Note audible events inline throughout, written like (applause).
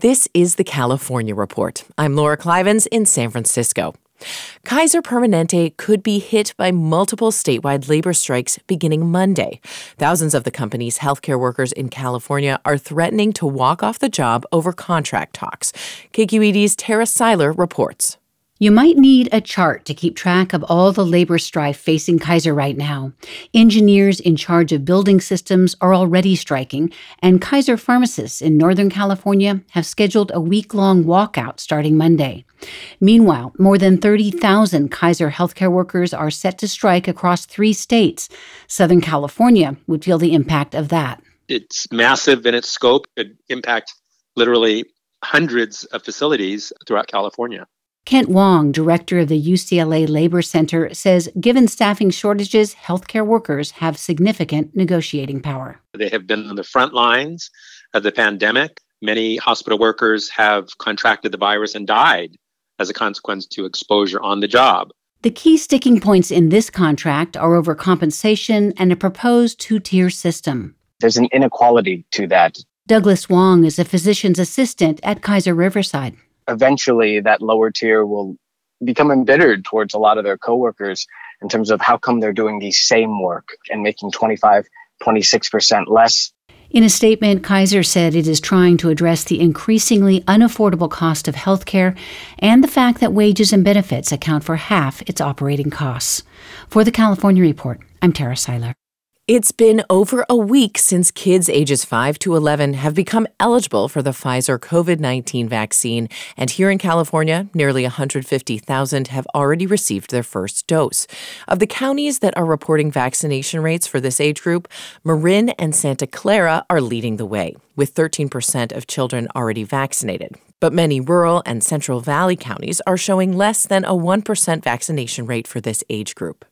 This is the California Report. I'm Laura Klivans in San Francisco. Kaiser Permanente could be hit by multiple statewide labor strikes beginning Monday. Thousands of the company's healthcare workers in California are threatening to walk off the job over contract talks. KQED's Tara Siler reports. You might need a chart to keep track of all the labor strife facing Kaiser right now. Engineers in charge of building systems are already striking, and Kaiser pharmacists in Northern California have scheduled a week long walkout starting Monday. Meanwhile, more than 30,000 Kaiser healthcare workers are set to strike across three states. Southern California would feel the impact of that. It's massive in its scope, it impacts literally hundreds of facilities throughout California. Kent Wong, director of the UCLA Labor Center, says given staffing shortages, healthcare workers have significant negotiating power. They have been on the front lines of the pandemic. Many hospital workers have contracted the virus and died as a consequence to exposure on the job. The key sticking points in this contract are over compensation and a proposed two tier system. There's an inequality to that. Douglas Wong is a physician's assistant at Kaiser Riverside eventually that lower tier will become embittered towards a lot of their coworkers in terms of how come they're doing the same work and making 25, 26% less. In a statement, Kaiser said it is trying to address the increasingly unaffordable cost of healthcare and the fact that wages and benefits account for half its operating costs. For the California Report, I'm Tara Siler. It's been over a week since kids ages 5 to 11 have become eligible for the Pfizer COVID 19 vaccine, and here in California, nearly 150,000 have already received their first dose. Of the counties that are reporting vaccination rates for this age group, Marin and Santa Clara are leading the way, with 13% of children already vaccinated. But many rural and Central Valley counties are showing less than a 1% vaccination rate for this age group.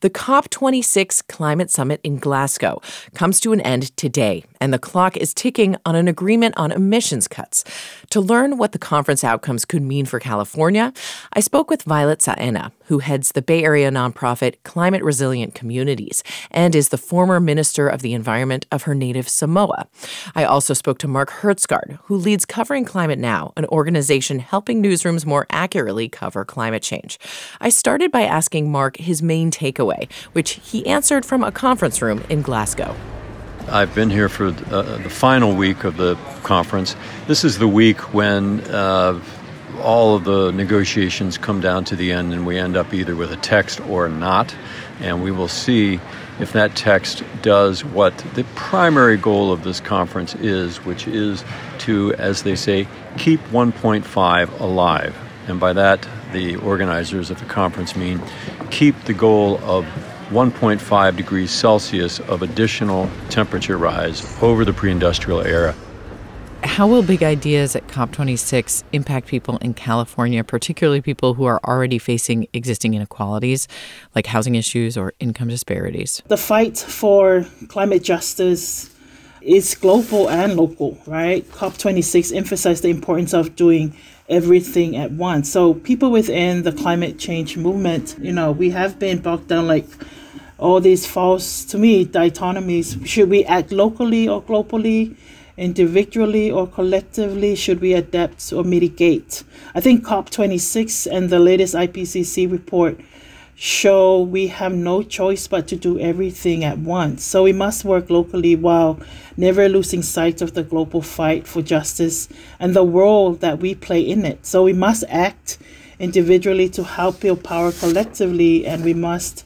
The COP26 climate summit in Glasgow comes to an end today, and the clock is ticking on an agreement on emissions cuts. To learn what the conference outcomes could mean for California, I spoke with Violet Saena, who heads the Bay Area nonprofit Climate Resilient Communities and is the former Minister of the Environment of her native Samoa. I also spoke to Mark Hertsgaard, who leads Covering Climate Now, an organization helping newsrooms more accurately cover climate change. I started by asking Mark his main takeaway, which he answered from a conference room in Glasgow. I've been here for uh, the final week of the conference. This is the week when uh, all of the negotiations come down to the end and we end up either with a text or not. And we will see if that text does what the primary goal of this conference is, which is to, as they say, keep 1.5 alive. And by that, the organizers of the conference mean keep the goal of 1.5 degrees Celsius of additional temperature rise over the pre industrial era. How will big ideas at COP26 impact people in California, particularly people who are already facing existing inequalities like housing issues or income disparities? The fight for climate justice is global and local, right? COP26 emphasized the importance of doing everything at once. So people within the climate change movement, you know, we have been bogged down like all these false to me dichotomies. Should we act locally or globally? Individually or collectively should we adapt or mitigate? I think COP26 and the latest IPCC report show we have no choice but to do everything at once. So we must work locally while never losing sight of the global fight for justice and the role that we play in it. So we must act individually to help build power collectively, and we must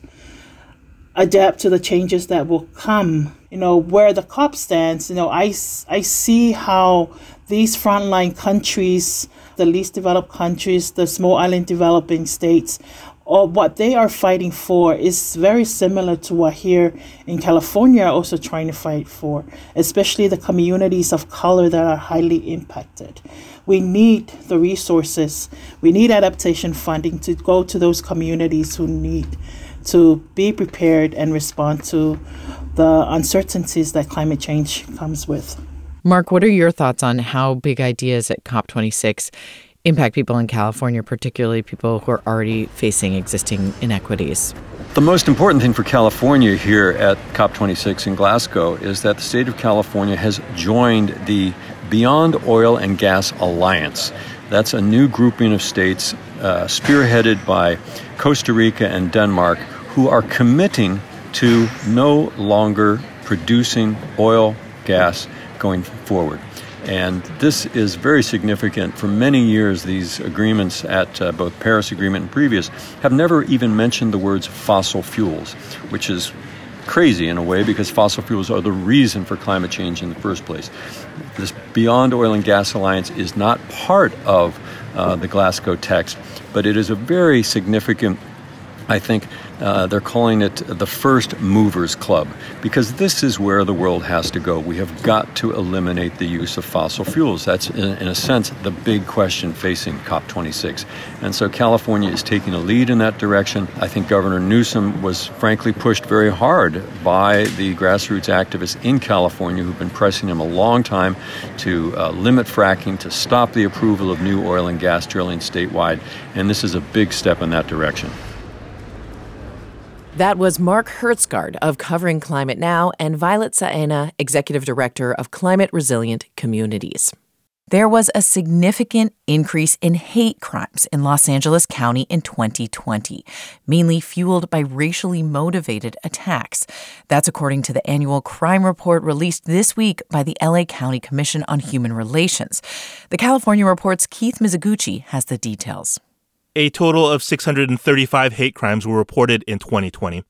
adapt to the changes that will come. You know, where the COP stands, you know, I, I see how these frontline countries, the least developed countries, the small island developing states, or what they are fighting for is very similar to what here in California are also trying to fight for, especially the communities of color that are highly impacted. We need the resources, we need adaptation funding to go to those communities who need to be prepared and respond to the uncertainties that climate change comes with. Mark, what are your thoughts on how big ideas at COP26 impact people in California, particularly people who are already facing existing inequities? The most important thing for California here at COP26 in Glasgow is that the state of California has joined the Beyond Oil and Gas Alliance. That's a new grouping of states uh, spearheaded by Costa Rica and Denmark who are committing to no longer producing oil, gas going forward. And this is very significant. For many years, these agreements at uh, both Paris Agreement and previous have never even mentioned the words fossil fuels, which is crazy in a way because fossil fuels are the reason for climate change in the first place. This Beyond Oil and Gas Alliance is not part of uh, the Glasgow text, but it is a very significant I think uh, they're calling it the First Movers Club because this is where the world has to go. We have got to eliminate the use of fossil fuels. That's, in, in a sense, the big question facing COP26. And so California is taking a lead in that direction. I think Governor Newsom was frankly pushed very hard by the grassroots activists in California who've been pressing him a long time to uh, limit fracking, to stop the approval of new oil and gas drilling statewide. And this is a big step in that direction. That was Mark Hertsgaard of Covering Climate Now and Violet Saena, Executive Director of Climate Resilient Communities. There was a significant increase in hate crimes in Los Angeles County in 2020, mainly fueled by racially motivated attacks. That's according to the annual crime report released this week by the LA County Commission on Human Relations. The California Report's Keith Mizuguchi has the details. A total of 635 hate crimes were reported in 2020.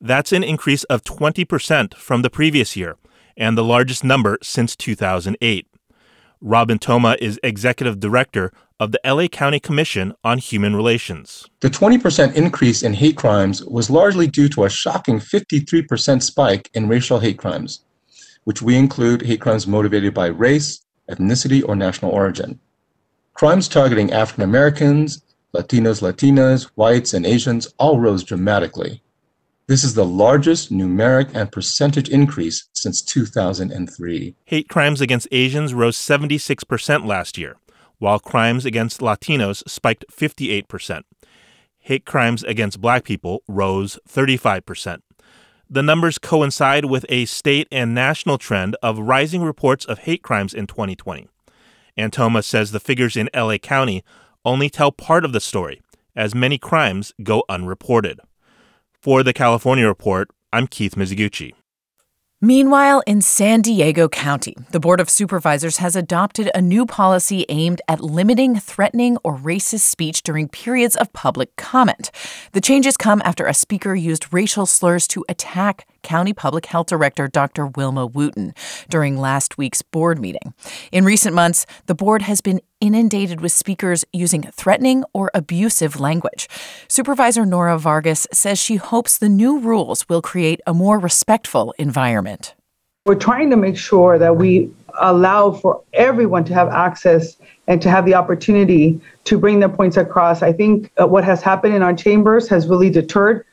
That's an increase of 20% from the previous year, and the largest number since 2008. Robin Toma is executive director of the LA County Commission on Human Relations. The 20% increase in hate crimes was largely due to a shocking 53% spike in racial hate crimes, which we include hate crimes motivated by race, ethnicity, or national origin. Crimes targeting African Americans, Latinos, Latinas, whites, and Asians all rose dramatically. This is the largest numeric and percentage increase since 2003. Hate crimes against Asians rose 76% last year, while crimes against Latinos spiked 58%. Hate crimes against black people rose 35%. The numbers coincide with a state and national trend of rising reports of hate crimes in 2020. And Toma says the figures in LA County only tell part of the story, as many crimes go unreported. For the California Report, I'm Keith Mizuguchi. Meanwhile, in San Diego County, the Board of Supervisors has adopted a new policy aimed at limiting threatening or racist speech during periods of public comment. The changes come after a speaker used racial slurs to attack County Public Health Director Dr. Wilma Wooten during last week's board meeting. In recent months, the board has been inundated with speakers using threatening or abusive language. Supervisor Nora Vargas says she hopes the new rules will create a more respectful environment. We're trying to make sure that we allow for everyone to have access and to have the opportunity to bring their points across. I think uh, what has happened in our chambers has really deterred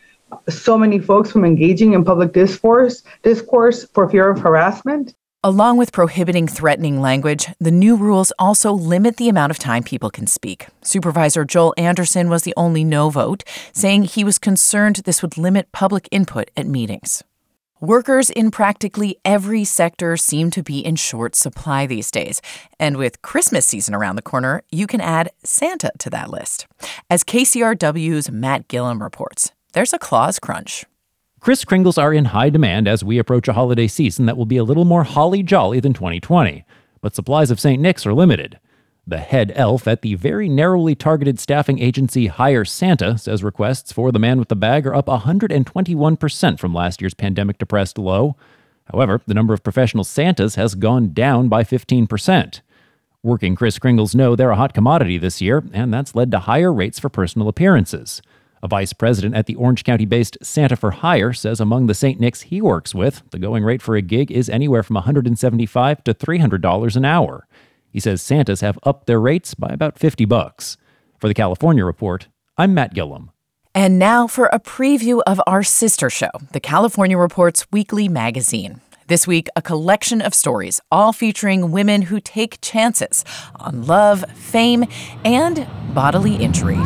so many folks from engaging in public discourse discourse for fear of harassment. Along with prohibiting threatening language, the new rules also limit the amount of time people can speak. Supervisor Joel Anderson was the only no vote, saying he was concerned this would limit public input at meetings. Workers in practically every sector seem to be in short supply these days. And with Christmas season around the corner, you can add Santa to that list. As KCRW's Matt Guilhem reports, there's a clause crunch. Kris Kringles are in high demand as we approach a holiday season that will be a little more holly jolly than 2020. But supplies of St. Nick's are limited. The head elf at the very narrowly targeted staffing agency Hire Santa says requests for the man with the bag are up 121% from last year's pandemic depressed low. However, the number of professional Santas has gone down by 15%. Working Kris Kringles know they're a hot commodity this year, and that's led to higher rates for personal appearances. A vice president at the Orange County based Santa for Hire says among the St. Nick's he works with, the going rate for a gig is anywhere from 175 to $300 an hour. He says Santas have upped their rates by about 50 bucks. For the California Report, I'm Matt Guilhem. And now for a preview of our sister show, the California Report's weekly magazine. This week, a collection of stories, all featuring women who take chances on love, fame, and bodily injury.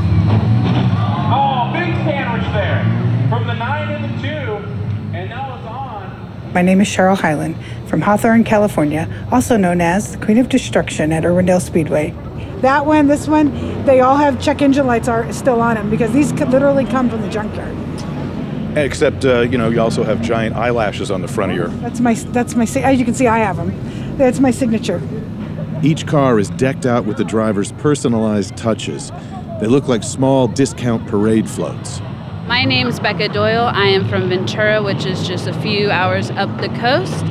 My name is Cheryl Highland from Hawthorne, California, also known as the Queen of Destruction at Irwindale Speedway. That one, this one, they all have check engine lights are still on them because these could literally come from the junkyard. Except, uh, you know, you also have giant eyelashes on the front of your. That's my, that's my, as you can see, I have them. That's my signature. Each car is decked out with the driver's personalized touches. They look like small discount parade floats. My name's Becca Doyle. I am from Ventura, which is just a few hours up the coast.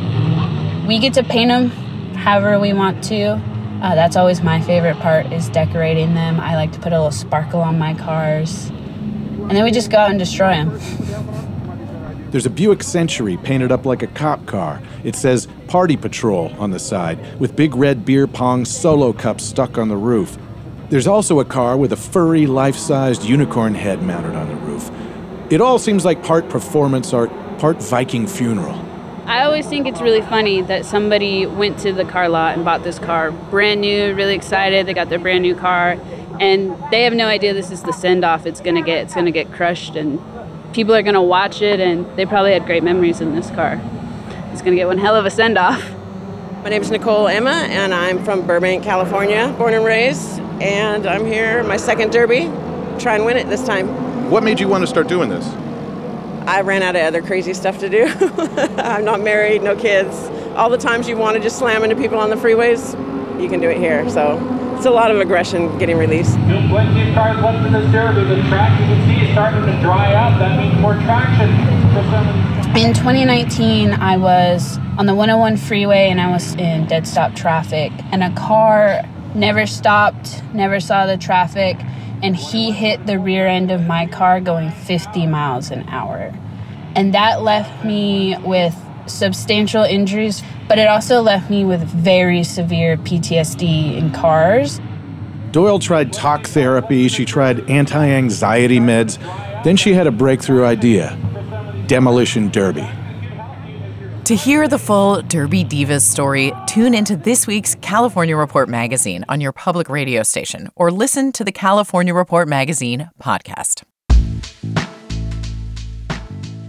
We get to paint them however we want to. Uh, that's always my favorite part is decorating them. I like to put a little sparkle on my cars. And then we just go out and destroy them. There's a Buick Century painted up like a cop car. It says Party Patrol on the side, with big red beer pong solo cups stuck on the roof. There's also a car with a furry, life sized unicorn head mounted on the roof. It all seems like part performance art, part Viking funeral. I always think it's really funny that somebody went to the car lot and bought this car brand new, really excited. They got their brand new car, and they have no idea this is the send off it's gonna get. It's gonna get crushed, and people are gonna watch it, and they probably had great memories in this car. It's gonna get one hell of a send off. My name is Nicole Emma, and I'm from Burbank, California, born and raised and I'm here, my second derby, try and win it this time. What made you want to start doing this? I ran out of other crazy stuff to do. (laughs) I'm not married, no kids. All the times you want to just slam into people on the freeways, you can do it here. So it's a lot of aggression getting released. There's plenty of cars left in this derby. The track you can see is starting to dry out. That means more traction for some. In 2019, I was on the 101 freeway and I was in dead stop traffic, and a car never stopped, never saw the traffic, and he hit the rear end of my car going 50 miles an hour. And that left me with substantial injuries, but it also left me with very severe PTSD in cars. Doyle tried talk therapy, she tried anti anxiety meds, then she had a breakthrough idea Demolition Derby. To hear the full Derby Divas story, tune into this week's California Report magazine on your public radio station or listen to the California Report magazine podcast.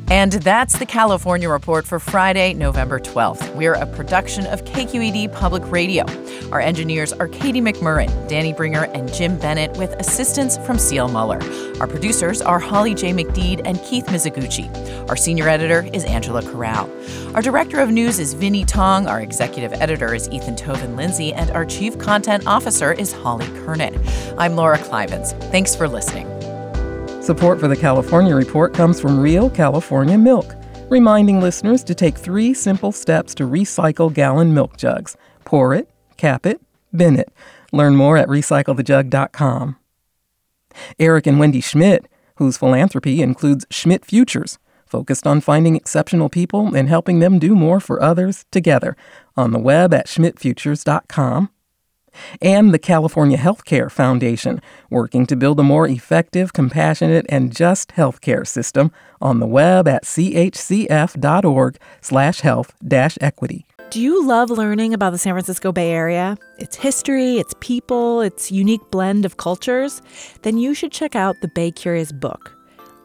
And that's the California Report for Friday, November 12th. We're a production of KQED Public Radio. Our engineers are Katie McMurran, Danny Bringer, and Jim Bennett, with assistance from Seal Muller. Our producers are Holly J. McDede and Keith Mizuguchi. Our senior editor is Angela Corral. Our director of news is Vinnee Tong. Our executive editor is Ethan Toven-Lindsey. And our chief content officer is Holly Kernan. I'm Laura Klivans. Thanks for listening. Support for the California Report comes from Real California Milk, reminding listeners to take three simple steps to recycle gallon milk jugs pour it, cap it, bin it. Learn more at recyclethejug.com. Eric and Wendy Schmidt, whose philanthropy includes Schmidt Futures, focused on finding exceptional people and helping them do more for others together, on the web at schmidtfutures.com and the California Healthcare Foundation, working to build a more effective, compassionate, and just healthcare system on the web at chcf.org/health-equity. Do you love learning about the San Francisco Bay Area, its history, its people, its unique blend of cultures? Then you should check out the Bay Curious book.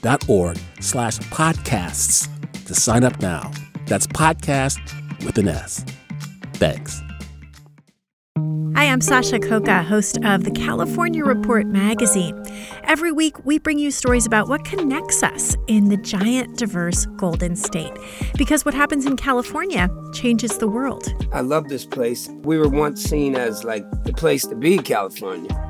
donate.kqed.org slash podcasts to sign up now. That's podcast with an S. Thanks. Hi, I'm Sasha Khokha, host of the California Report magazine. Every week, we bring you stories about what connects us in the giant, diverse Golden State. Because what happens in California changes the world. I love this place. We were once seen as like the place to be, California.